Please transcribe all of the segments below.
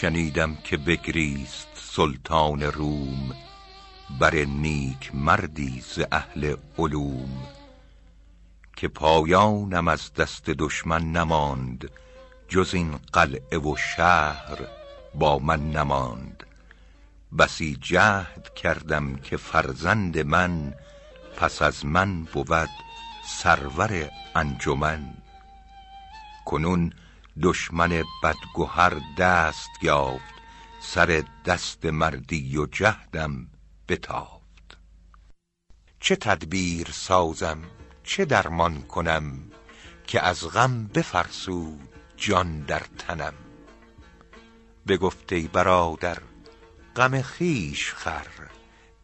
شنیدم که بگریست سلطان روم بر نیک مردی ز اهل علوم که پایانم از دست دشمن نماند جز این قلعه و شهر با من نماند. بسی جهد کردم که فرزند من پس از من بود سرور انجمن. کنون دشمن بدگهر دست یافت سر دست مردی و جهدم بتافت. چه تدبیر سازم چه درمان کنم که از غم بفرسود جان در تنم؟ بگفت ای برادر غم خویش خور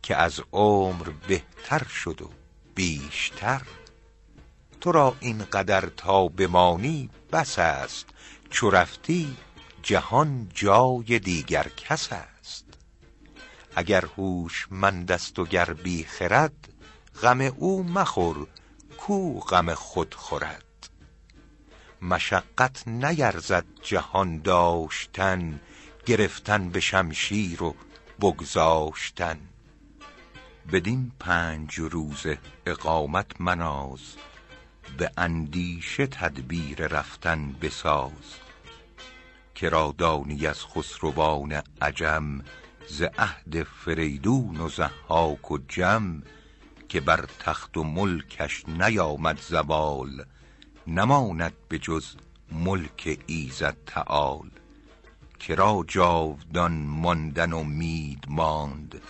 که از عمر بهتر شد و بیشتر. تو را این قدر تا بمانی بس است چو رفتی جهان جای دیگر کس است. اگر هوشمند است و گر بی خرد غم او مخور کو غم خود خورد. مشقت نیرزد جهان داشتن گرفتن به شمشیر و بگذاشتن. بدین پنج روزه اقامت مناز به اندیشه تدبیر رفتن بساز کرا دانی از خسروان عجم ز عهد فریدون و ضحاک و جم که بر تخت و ملکش نیامد زوال نماند به جز ملک ایزد تعال. کرا جاودان ماندن امید ماند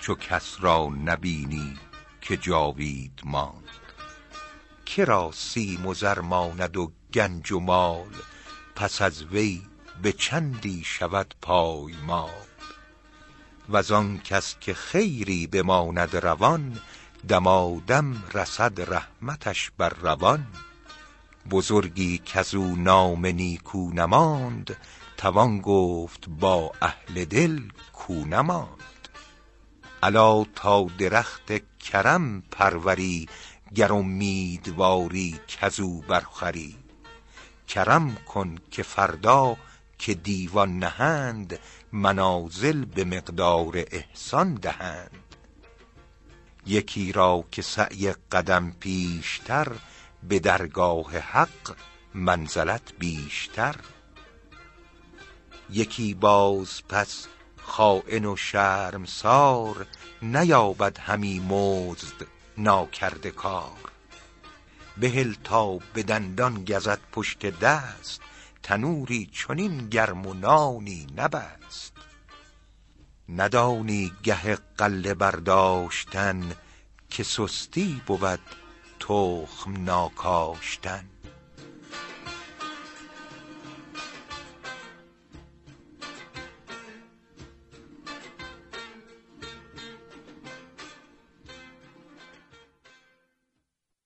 چو کس را نبینی که جاوید ماند. کرا سیم و زر ماند و گنج و مال؟ پس از وی به چندی شود پایمال وز آن کس که خیری بماند روان دمادم رسد رحمتش بر روان. بزرگی کز او نام نیکو نماند توان گفت با اهل دل کو نماند. الا تا درخت کرم پروری گر امیدواری کز او برخوری کرم کن که فردا که دیوان نهند منازل به مقدار احسان دهند. یکی را که سعی قدم پیشتر به درگاه حق منزلت بیشتر. یکی باز پس خاین و شرمسار نیابد همی مزد ناکرده کار. بهل تا به دندان گزد پشت دست تنوری چنین گرم و نانی نبست. ندانی گه غله برداشتن که سستی بود تخم ناکاشتن.